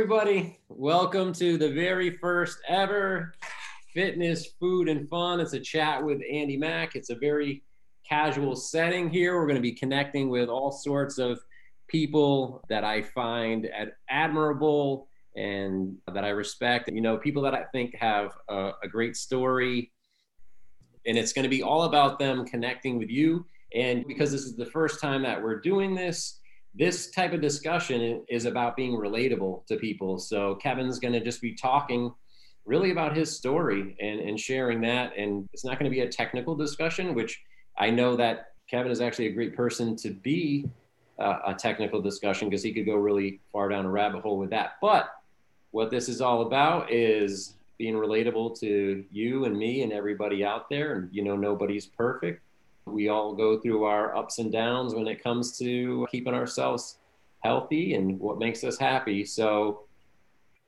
everybody. Welcome to the very first ever fitness, food, and fun. It's a chat with Andy Mack. It's a very casual setting here. We're going to be connecting with all sorts of people that I find ad- admirable and that I respect. You know, people that I think have a, a great story. And it's going to be all about them connecting with you. And because this is the first time that we're doing this, this type of discussion is about being relatable to people. So Kevin's going to just be talking really about his story and, and sharing that. And it's not going to be a technical discussion, which I know that Kevin is actually a great person to be uh, a technical discussion because he could go really far down a rabbit hole with that. But what this is all about is being relatable to you and me and everybody out there. And, you know, nobody's perfect we all go through our ups and downs when it comes to keeping ourselves healthy and what makes us happy. So,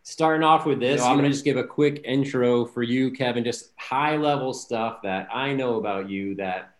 starting off with this, I'm going to just give a quick intro for you, Kevin, just high level stuff that I know about you that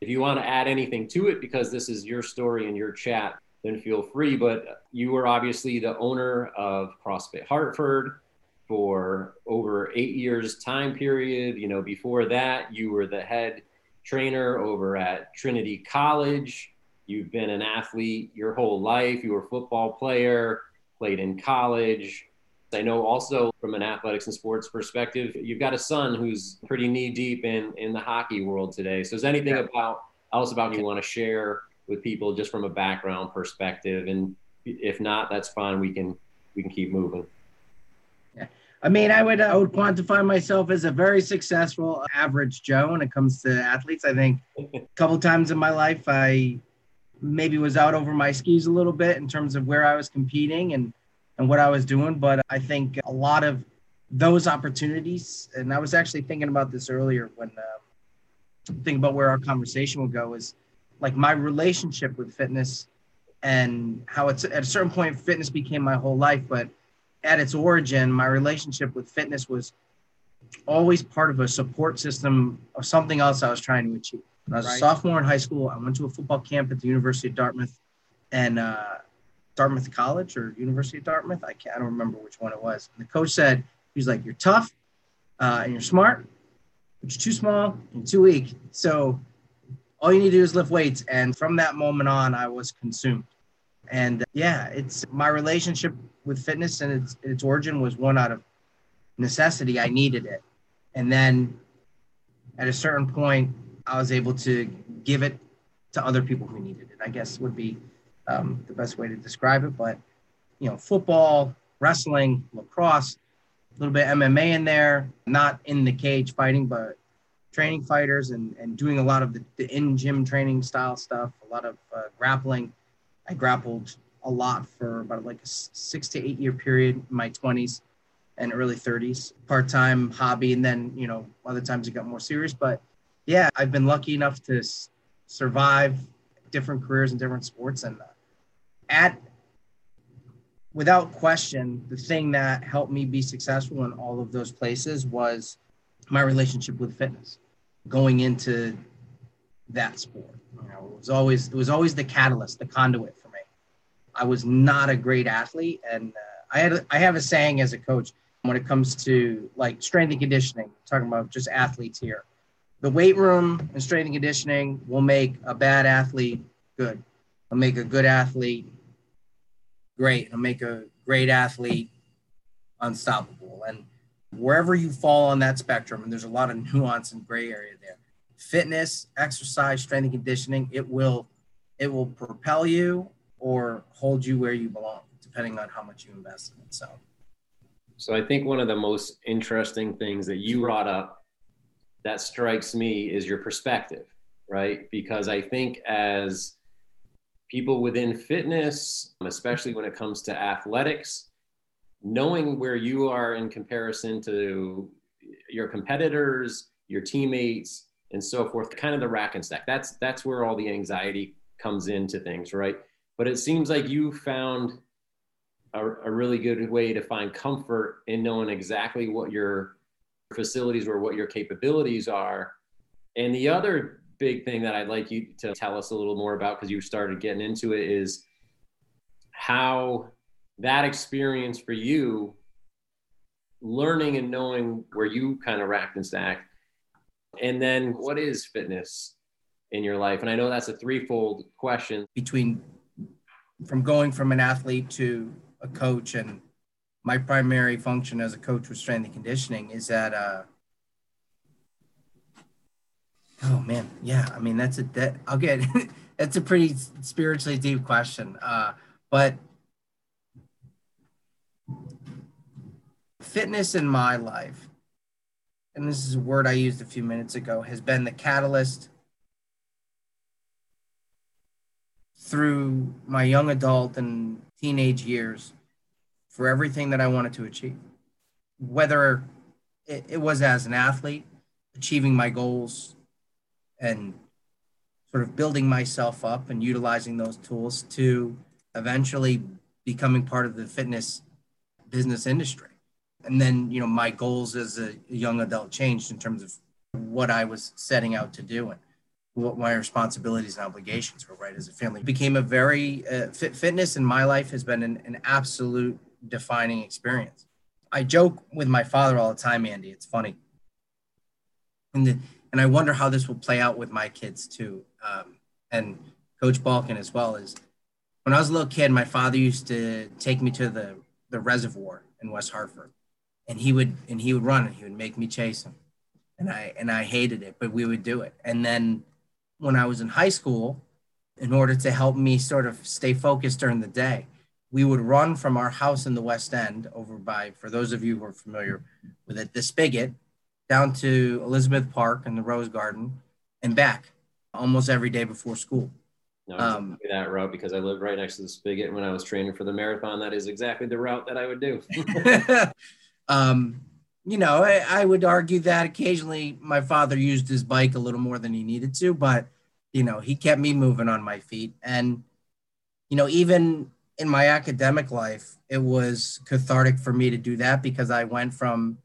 if you want to add anything to it, because this is your story and your chat, then feel free. But you were obviously the owner of CrossFit Hartford for over eight years time period. You know, before that, you were the head trainer over at Trinity College. You've been an athlete your whole life. You were a football player, played in college. I know also from an athletics and sports perspective, you've got a son who's pretty knee deep in, in the hockey world today. So is anything yeah. about else about you want to share with people just from a background perspective? And if not, that's fine. We can we can keep moving. I mean, I would I would quantify myself as a very successful average Joe when it comes to athletes. I think a couple times in my life I maybe was out over my skis a little bit in terms of where I was competing and and what I was doing, but I think a lot of those opportunities and I was actually thinking about this earlier when uh, thinking about where our conversation will go is like my relationship with fitness and how it's at a certain point fitness became my whole life, but at its origin, my relationship with fitness was always part of a support system of something else I was trying to achieve. When I was right. a sophomore in high school, I went to a football camp at the University of Dartmouth and uh, Dartmouth College or University of Dartmouth. I can't I don't remember which one it was. And the coach said, he's like, you're tough uh, and you're smart, but you're too small and too weak. So all you need to do is lift weights. And from that moment on, I was consumed. And uh, yeah, it's my relationship with fitness and its, its origin was one out of necessity. I needed it. And then at a certain point, I was able to give it to other people who needed it, I guess would be um, the best way to describe it. But, you know, football, wrestling, lacrosse, a little bit MMA in there, not in the cage fighting, but training fighters and, and doing a lot of the, the in gym training style stuff, a lot of uh, grappling. I grappled a lot for about like a six to eight year period in my 20s and early 30s, part time hobby. And then, you know, other times it got more serious. But yeah, I've been lucky enough to s- survive different careers in different sports. And uh, at, without question, the thing that helped me be successful in all of those places was my relationship with fitness going into that sport. You know, it was always it was always the catalyst, the conduit for me. I was not a great athlete, and uh, I had I have a saying as a coach when it comes to like strength and conditioning. Talking about just athletes here, the weight room and strength and conditioning will make a bad athlete good. It'll make a good athlete great. It'll make a great athlete unstoppable. And wherever you fall on that spectrum, and there's a lot of nuance and gray area there. Fitness, exercise, strength and conditioning, it will it will propel you or hold you where you belong, depending on how much you invest in it. So, so I think one of the most interesting things that you brought up that strikes me is your perspective, right? Because I think as people within fitness, especially when it comes to athletics, knowing where you are in comparison to your competitors, your teammates, and so forth, kind of the rack and stack. That's that's where all the anxiety comes into things, right? but it seems like you found a, a, really good way to find comfort in knowing exactly what your facilities or what your capabilities are. And the other big thing that I'd like you to tell us a little more about because you started getting into it is how that experience for you, learning and knowing where you kind of racked and stacked, and then what is fitness in your life? And I know that's a threefold question. Between from going from an athlete to a coach and my primary function as a coach with strength and conditioning is that uh oh man yeah i mean that's a that i'll get that's a pretty spiritually deep question uh but fitness in my life and this is a word i used a few minutes ago has been the catalyst through my young adult and teenage years for everything that I wanted to achieve. Whether it, it was as an athlete, achieving my goals and sort of building myself up and utilizing those tools to eventually becoming part of the fitness business industry. And then, you know, my goals as a young adult changed in terms of what I was setting out to do and what my responsibilities and obligations were, right, as a family. It became a very, uh, fit, fitness in my life has been an, an absolute defining experience. I joke with my father all the time, Andy. It's funny. And, the, and I wonder how this will play out with my kids too. Um, and Coach Balkin as well is when I was a little kid, my father used to take me to the, the reservoir in West Hartford. And he would and he would run and he would make me chase him. And I and I hated it, but we would do it. And then when I was in high school, in order to help me sort of stay focused during the day, we would run from our house in the West End over by, for those of you who are familiar with it, the Spigot down to Elizabeth Park and the Rose Garden and back almost every day before school. No, um, that route because I lived right next to the Spigot when I was training for the marathon. That is exactly the route that I would do. um, you know, I, I would argue that occasionally my father used his bike a little more than he needed to, but you know, he kept me moving on my feet. And, you know, even in my academic life, it was cathartic for me to do that because I went from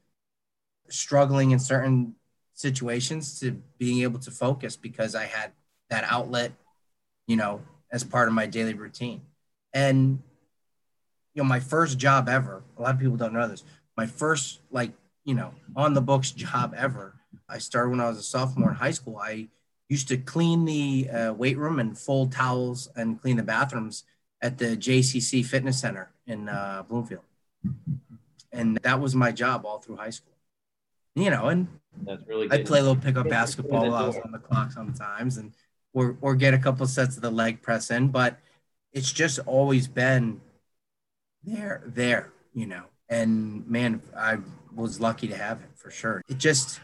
struggling in certain situations to being able to focus because I had that outlet, you know, as part of my daily routine. And, you know, my first job ever, a lot of people don't know this, my first, like, you know, on the books job ever, I started when I was a sophomore in high school. I used to clean the uh, weight room and fold towels and clean the bathrooms at the JCC Fitness Center in uh, Bloomfield. And that was my job all through high school. You know, and that's really I'd play a little pickup basketball while I was on the clock sometimes and or or get a couple sets of the leg press in, but it's just always been there, there, you know. And man, I was lucky to have it for sure. It just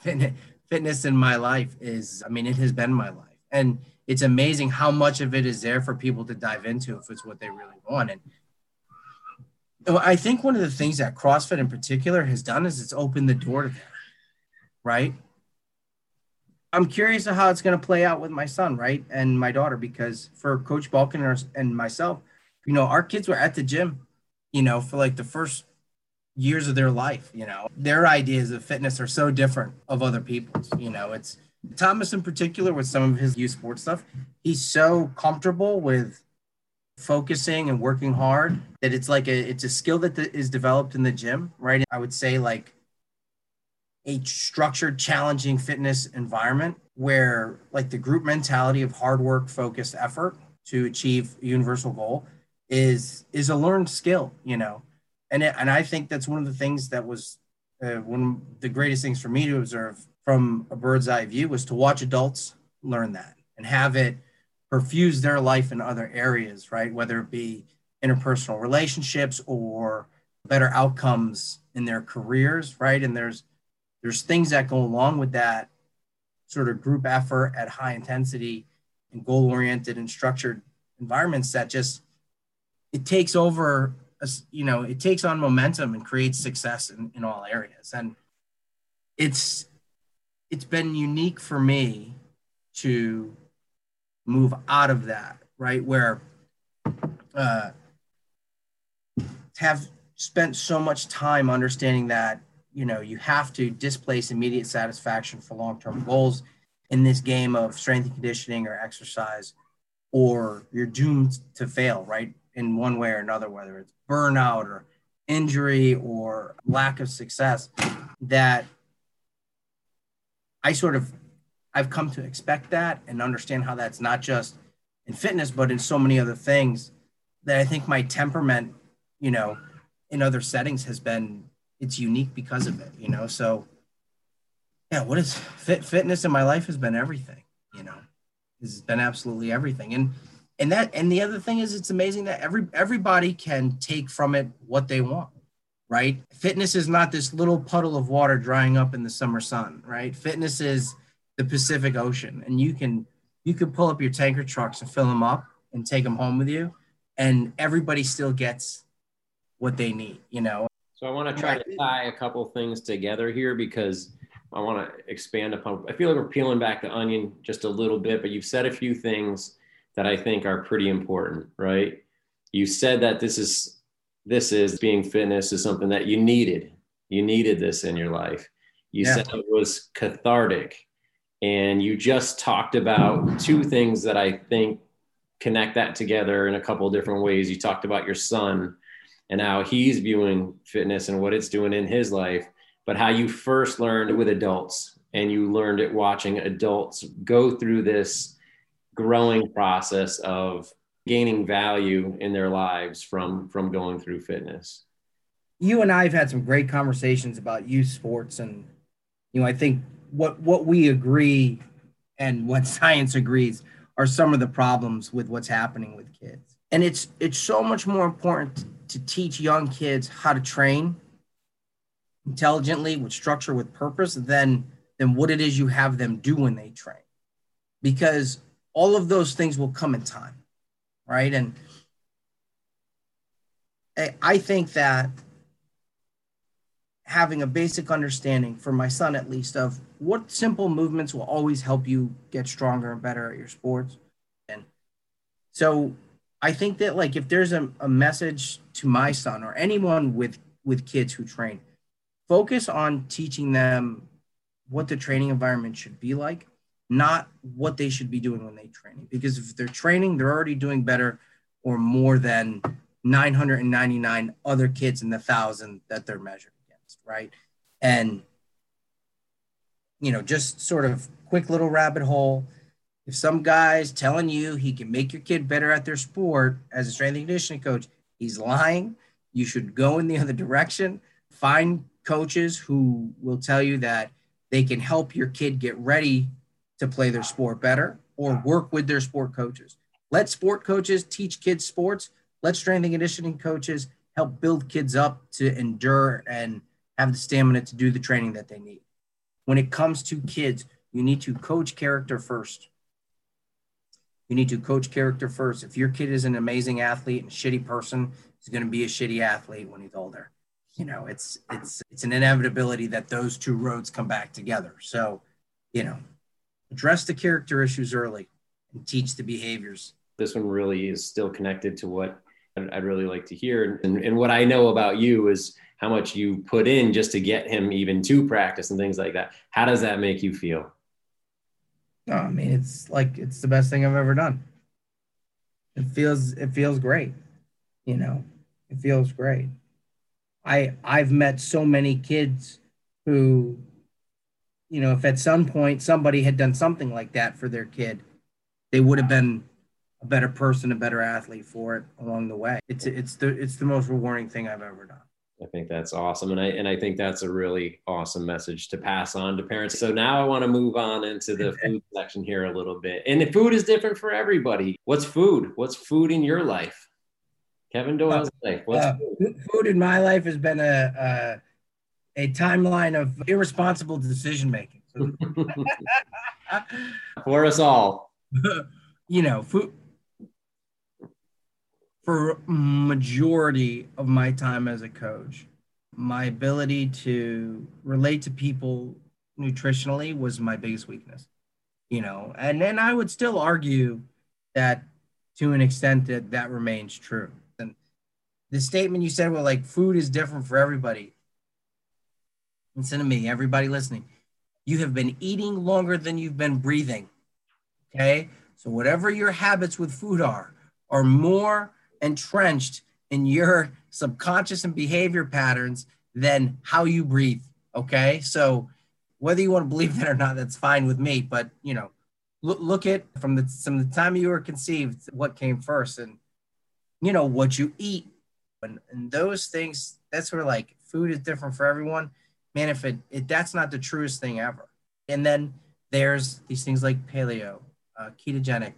fitness in my life is, I mean, it has been my life. And it's amazing how much of it is there for people to dive into if it's what they really want. And I think one of the things that CrossFit in particular has done is it's opened the door to that, right? I'm curious of how it's going to play out with my son, right, and my daughter, because for Coach Balkin and myself, you know, our kids were at the gym, you know, for like the first years of their life. You know, their ideas of fitness are so different of other people's. You know, it's Thomas in particular with some of his youth sports stuff, he's so comfortable with focusing and working hard that it's like a it's a skill that is developed in the gym, right? I would say like a structured, challenging fitness environment where like the group mentality of hard work, focused effort to achieve universal goal is is a learned skill, you know. And it, and I think that's one of the things that was uh, one of the greatest things for me to observe from a bird's eye view was to watch adults learn that and have it perfuse their life in other areas, right? Whether it be interpersonal relationships or better outcomes in their careers, right? And there's there's things that go along with that sort of group effort at high intensity and goal oriented and structured environments that just it takes over you know it takes on momentum and creates success in, in all areas and it's it's been unique for me to move out of that, right? Where uh, have spent so much time understanding that you know you have to displace immediate satisfaction for long-term goals in this game of strength and conditioning or exercise or you're doomed to fail right in one way or another, whether it's burnout or injury or lack of success, that I sort of I've come to expect that and understand how that's not just in fitness, but in so many other things that I think my temperament, you know, in other settings has been it's unique because of it, you know. So yeah, what is fit fitness in my life has been everything, you know. It's been absolutely everything. And and that and the other thing is it's amazing that every everybody can take from it what they want right? Fitness is not this little puddle of water drying up in the summer sun right? Fitness is the pacific ocean and you can you can pull up your tanker trucks and fill them up and take them home with you and everybody still gets what they need you know? So i want to try to tie a couple things together here because i want to expand upon i feel like we're peeling back the onion just a little bit but you've said a few things that I think are pretty important, right? You said that this is this is being fitness is something that you needed. You needed this in your life. You yeah. said it was cathartic. And you just talked about two things that I think connect that together in a couple of different ways. You talked about your son and how he's viewing fitness and what it's doing in his life, but how you first learned with adults and you learned it watching adults go through this growing process of gaining value in their lives from from going through fitness. You and i've had some great conversations about youth sports and you know i think what what we agree and what science agrees are some of the problems with what's happening with kids. And it's it's so much more important to teach young kids how to train intelligently with structure with purpose than than what it is you have them do when they train. Because all of those things will come in time, right? And I think that having a basic understanding for my son at least of what simple movements will always help you get stronger and better at your sports and so i think that like if there's a, a message to my son or anyone with with kids who train focus on teaching them what the training environment should be like not what they should be doing when they're training. Because if they're training, they're already doing better or more than 999 other kids in the thousand that they're measured against, right? And you know, just sort of quick little rabbit hole. If some guy's telling you he can make your kid better at their sport as a strength and conditioning coach, he's lying. You should go in the other direction. Find coaches who will tell you that they can help your kid get ready to play their sport better or work with their sport coaches. Let sport coaches teach kids sports. Let strength and conditioning coaches help build kids up to endure and have the stamina to do the training that they need. When it comes to kids, you need to coach character first. You need to coach character first. If your kid is an amazing athlete and a shitty person, he's going to be a shitty athlete when he's older. You know, it's it's it's an inevitability that those two roads come back together. So, you know, address the character issues early and teach the behaviors. This one really is still connected to what I'd really like to hear. And, and what I know about you is how much you put in just to get him even to practice and things like that. How does that make you feel? No, I mean it's like it's the best thing I've ever done. It feels it feels great. You know, it feels great. I I've met so many kids who you know, if at some point somebody had done something like that for their kid, they would have been a better person, a better athlete for it along the way. It's it's the it's the most rewarding thing I've ever done. I think that's awesome. And I and I think that's a really awesome message to pass on to parents. So now I want to move on into the food section here a little bit. And the food is different for everybody. What's food? What's food in your life? Kevin Doyle's uh, life. What's uh, food? food in my life has been a, a timeline of irresponsible decision making. For us all. you know, food for majority of my time as a coach, my ability to relate to people nutritionally was my biggest weakness. You know, and then I would still argue that to an extent that that remains true. And the statement you said, well, like food is different for everybody Listen to me, everybody listening. You have been eating longer than you've been breathing. Okay. So, whatever your habits with food are, are more entrenched in your subconscious and behavior patterns than how you breathe. Okay. So whether you want to believe that or not, that's fine with me. But you know, look, look at from the from the time you were conceived, what came first, and you know what you eat, and, and those things. That's where like food is different for everyone. Man, if it, it that's not the truest thing ever. And then there's these things like paleo, uh, ketogenic,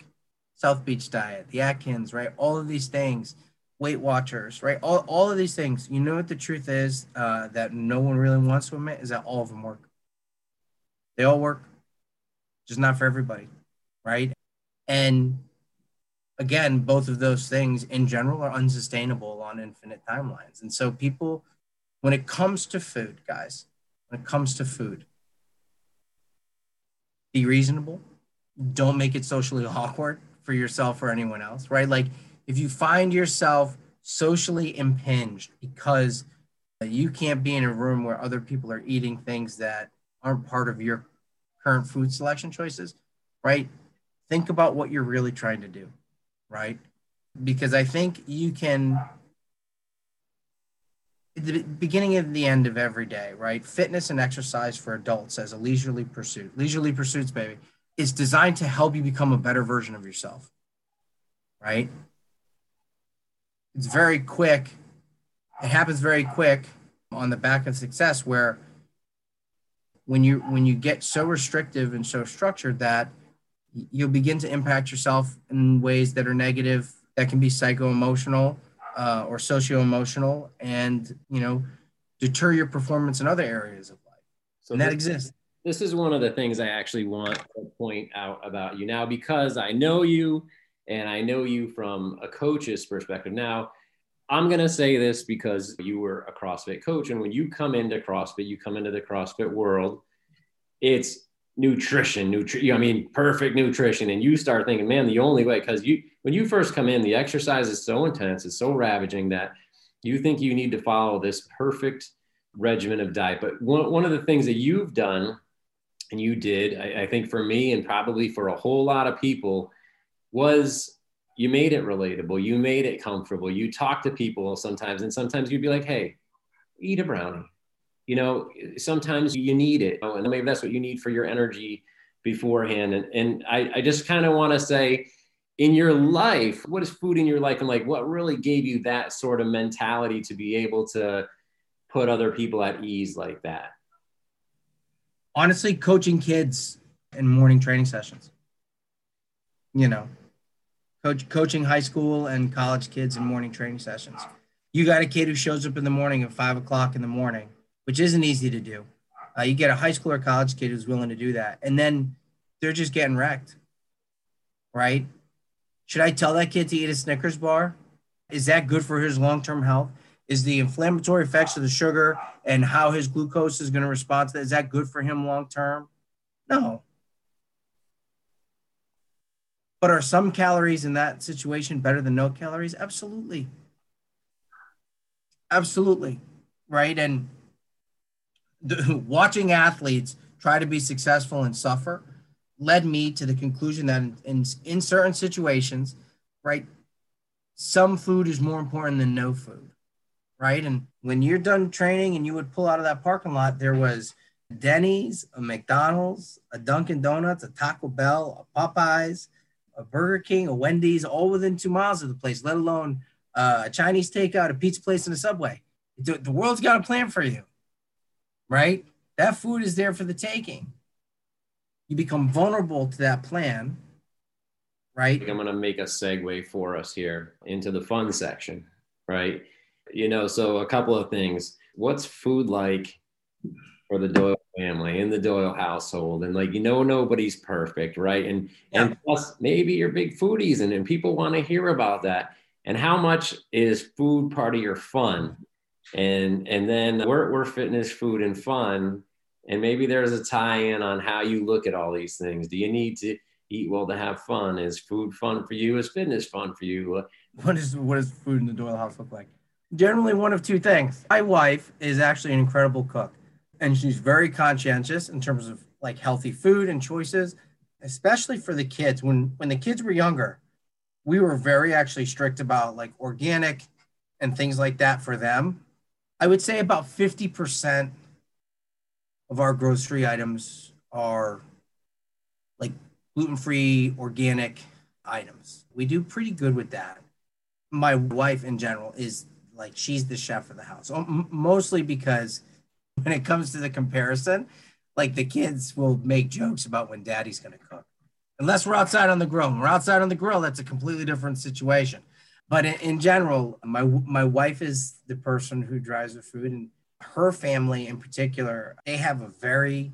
South Beach diet, the Atkins, right? All of these things, Weight Watchers, right? All, all of these things. You know what the truth is uh, that no one really wants to admit is that all of them work. They all work, just not for everybody, right? And again, both of those things in general are unsustainable on infinite timelines. And so people, when it comes to food, guys, when it comes to food, be reasonable. Don't make it socially awkward for yourself or anyone else, right? Like if you find yourself socially impinged because uh, you can't be in a room where other people are eating things that aren't part of your current food selection choices, right? Think about what you're really trying to do, right? Because I think you can, the beginning and the end of every day, right? Fitness and exercise for adults as a leisurely pursuit, leisurely pursuits, baby, is designed to help you become a better version of yourself, right? It's very quick. It happens very quick on the back of success where when you when you get so restrictive and so structured that you'll begin to impact yourself in ways that are negative that can be psycho-emotional uh, or socio-emotional and you know deter your performance in other areas of life so and that exists this is one of the things i actually want to point out about you now because i know you and i know you from a coach's perspective now I'm going to say this because you were a CrossFit coach. And when you come into CrossFit, you come into the CrossFit world, it's nutrition, nutrition. I mean, perfect nutrition. And you start thinking, man, the only way, because you, when you first come in, the exercise is so intense, it's so ravaging that you think you need to follow this perfect regimen of diet. But one, one of the things that you've done and you did, I, I think for me and probably for a whole lot of people, was you made it relatable you made it comfortable you talk to people sometimes and sometimes you'd be like hey eat a brownie you know sometimes you need it and maybe that's what you need for your energy beforehand. And, and i, I just kind of want to say in your life what is food in your life and like what really gave you that sort of mentality to be able to put other people at ease like that? Honestly coaching kids in morning training sessions. You know coach, coaching high school and college kids in morning training sessions. You got a kid who shows up in the morning at five o'clock in the morning, which isn't easy to do. Uh, you get a high school or college kid who's willing to do that, and then they're just getting wrecked, right? Should I tell that kid to eat a Snickers bar? Is that good for his long term health? Is the inflammatory effects of the sugar and how his glucose is going to respond to that, is that good for him long term? No, but are some calories in that situation better than no calories? Absolutely. Absolutely. Right. And watching athletes try to be successful and suffer led me to the conclusion that in, in, in certain situations, right, some food is more important than no food. Right. And when you're done training and you would pull out of that parking lot, there was Denny's, a McDonald's, a Dunkin' Donuts, a Taco Bell, a Popeyes, a Burger King, a Wendy's, all within two miles of the place, let alone uh, a Chinese takeout, a pizza place, and a Subway. The, the world's got a plan for you, right? That food is there for the taking. You become vulnerable to that plan, right? I'm going to make a segue for us here into the fun section, right? You know, so a couple of things. What's food like for the Doyle family in the Doyle household. And like, you know, nobody's perfect, right? And yeah. and plus maybe you're big foodies and, and people want to hear about that. And how much is food part of your fun? And and then we're, we're fitness, food, and fun. And maybe there's a tie-in on how you look at all these things. Do you need to eat well to have fun? Is food fun for you? Is fitness fun for you? What is what does food in the Doyle house look like? Generally one of two things. My wife is actually an incredible cook and she's very conscientious in terms of like healthy food and choices, especially for the kids. When when the kids were younger, we were very actually strict about like organic and things like that for them. I would say about 50% of our grocery items are like gluten free, organic items. We do pretty good with that. My wife, in general, is like she's the chef of the house, oh, mostly because when it comes to the comparison, like the kids will make jokes about when daddy's going to cook. Unless we're outside on the grill. When we're outside on the grill, that's a completely different situation. But in, in general, my my wife is the person who drives the food, and her family in particular, they have a very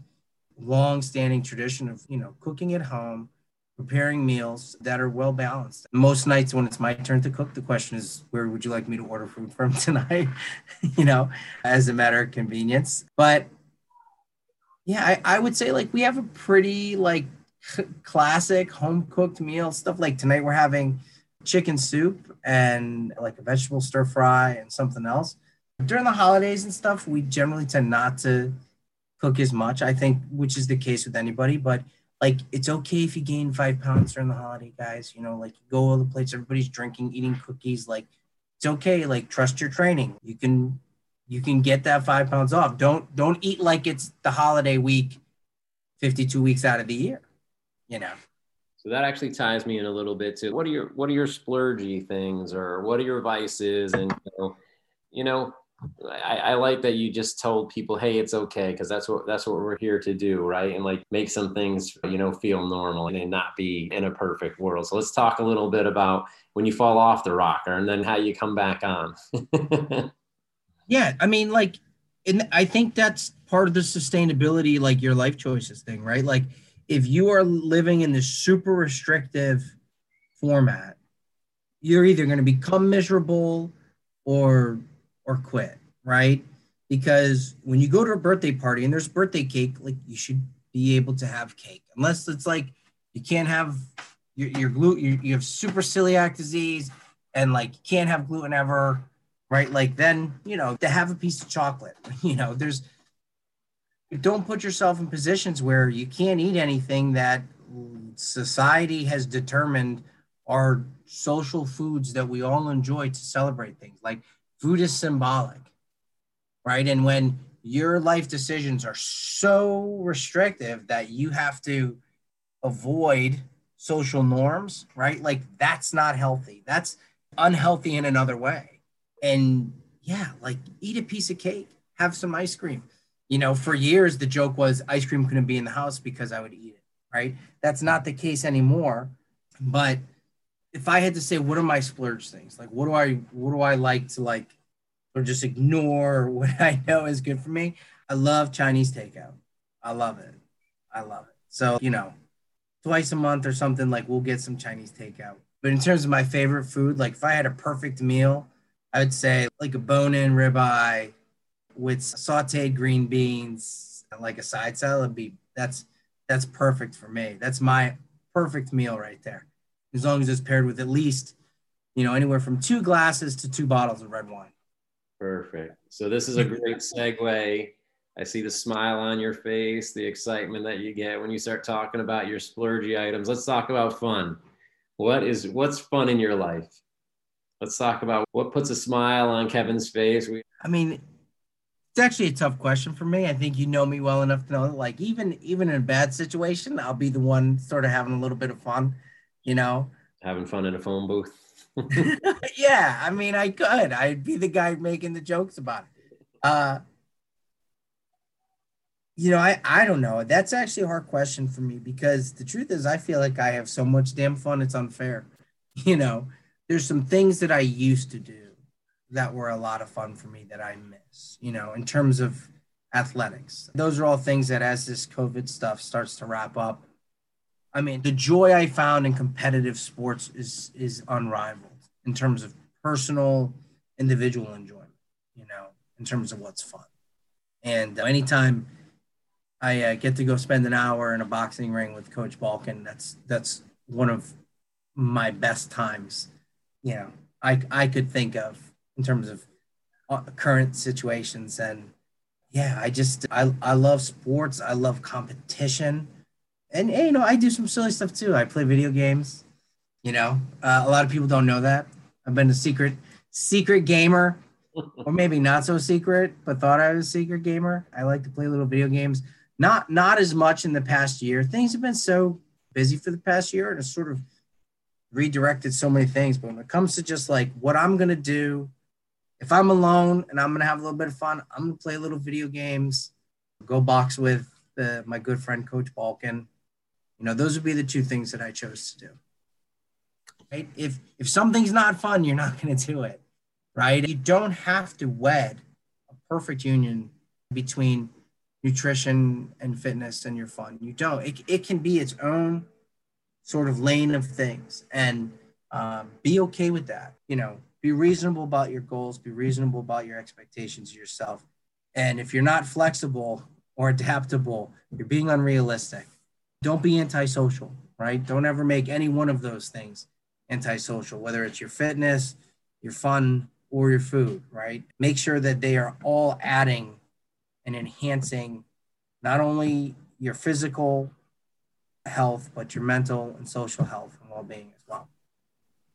long-standing tradition of you know cooking at home, preparing meals that are well balanced. Most nights when it's my turn to cook, the question is, where would you like me to order food from tonight? you know, as a matter of convenience. But yeah, I, I would say like we have a pretty like classic home cooked meal stuff. Like tonight we're having chicken soup and like a vegetable stir fry and something else. During the holidays and stuff, we generally tend not to cook as much, I think, which is the case with anybody. But like, it's okay if you gain five pounds during the holiday, guys. You know, like go all the places, everybody's drinking, eating cookies. Like, it's okay. Like, trust your training. You can you can get that five pounds off. Don't don't eat like it's the holiday week, 52 weeks out of the year. You know. So that actually ties me in a little bit to what are your what are your splurgy things or what are your vices and you know, you know I, I, like that you just told people, hey, it's okay, because that's what that's what we're here to do, right? And like make some things, you know, feel normal and not be in a perfect world. So let's talk a little bit about when you fall off the rocker and then how you come back on. Yeah, I mean, like, and I think that's part of the sustainability, like your life choices thing, right? Like, if you are living in this super restrictive format, you're either going to become miserable or or quit, right? Because when you go to a birthday party and there's birthday cake, like you should be able to have cake, unless it's like you can't have your your gluten, you, you have super celiac disease, and like you can't have gluten ever right? Like then, you know, to have a piece of chocolate, you know, there's don't put yourself in positions where you can't eat anything that society has determined are social foods that we all enjoy to celebrate things. Like food is symbolic, right? And when your life decisions are so restrictive that you have to avoid social norms, right? Like that's not healthy. That's unhealthy in another way and yeah, like eat a piece of cake, have some ice cream. You know, for years the joke was ice cream couldn't be in the house because I would eat it, right? That's not the case anymore. But if I had to say what are my splurge things? Like what do I what do I like to like or just ignore what I know is good for me? I love Chinese takeout. I love it. I love it. So, you know, twice a month or something like we'll get some Chinese takeout. But in terms of my favorite food, like if I had a perfect meal, I would say like a bone-in ribeye with sautéed green beans, like a side salad. Be that's that's perfect for me. That's my perfect meal right there. As long as it's paired with at least, you know, anywhere from two glasses to two bottles of red wine. Perfect. So this is a great segue. I see the smile on your face, the excitement that you get when you start talking about your splurgy items. Let's talk about fun. What is what's fun in your life? let's talk about what puts a smile on Kevin's face. We- I mean, it's actually a tough question for me. I think you know me well enough to know, like, even even in a bad situation, I'll be the one sort of having a little bit of fun, you know, having fun in a phone booth. yeah, I mean, I could. I'd be the guy making the jokes about it. Uh, you know, I I don't know. That's actually a hard question for me because the truth is, I feel like I have so much damn fun. It's unfair, you know there's some things that I used to do that were a lot of fun for me that I miss, you know, in terms of athletics. Those are all things that as this COVID stuff starts to wrap up, I mean, the joy I found in competitive sports is is unrivaled in terms of personal, individual enjoyment, you know, in terms of what's fun. And anytime I uh, get to go spend an hour in a boxing ring with Coach Balkin, that's that's one of my best times you know I I could think of in terms of uh, current situations and yeah I just I I love sports I love competition and, and you know I do some silly stuff too I play video games You know, uh, a lot of people don't know that. I've been a secret secret gamer, or maybe not so secret, but thought I was a secret gamer. I like to play little video games. Not not as much in the past year. Things have been so busy for the past year, and it's sort of redirected so many things. But when it comes to just like what I'm gonna do, if I'm alone and I'm gonna have a little bit of fun, I'm gonna play a little video games, go box with the, my good friend Coach Balkin. You know, those would be the two things that I chose to do. Right? If if something's not fun, you're not gonna do it. Right? You don't have to wed a perfect union between nutrition and fitness and your fun. You don't. It, it can be its own sort of lane of things and um, be okay with that. You know, be reasonable about your goals, be reasonable about your expectations of yourself. And if you're not flexible or adaptable, you're being unrealistic. Don't be antisocial, right? Don't ever make any one of those things antisocial, whether it's your fitness, your fun, or your food, right? Make sure that they are all adding and enhancing not only your physical health, but your mental and social health and well-being as well.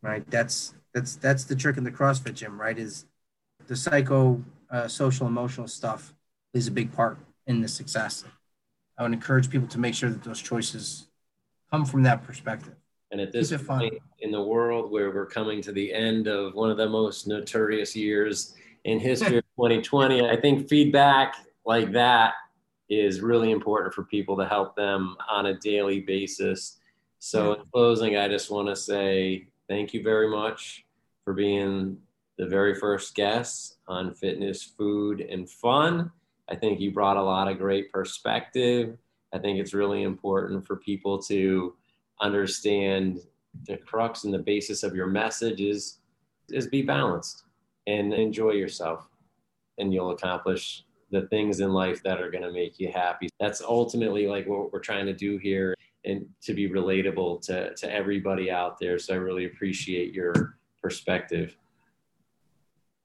Right? That's that's that's the trick in the CrossFit gym, right? Is the psycho, uh, social, emotional stuff is a big part in the success. I would encourage people to make sure that those choices come from that perspective. And at this point in the world where we're coming to the end of one of the most notorious years in history of 2020, I think feedback like that is really important for people to help them on a daily basis. So, in closing, I just want to say thank you very much for being the very first guest on fitness, food, and fun. I think you brought a lot of great perspective. I think it's really important for people to understand the crux and the basis of your message is, is be balanced and enjoy yourself, and you'll accomplish the things in life that are going to make you happy. That's ultimately like what we're trying to do here and to be relatable to, to everybody out there. So I really appreciate your perspective.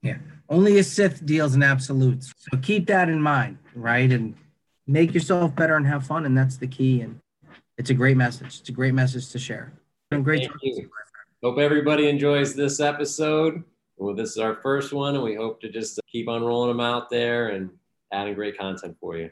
Yeah. Only a Sith deals in absolutes. So keep that in mind, right? And make yourself better and have fun. And that's the key. And it's a great message. It's a great message to share. And great. Thank you. Hope everybody enjoys this episode. Well, this is our first one, and we hope to just keep on rolling them out there and adding great content for you.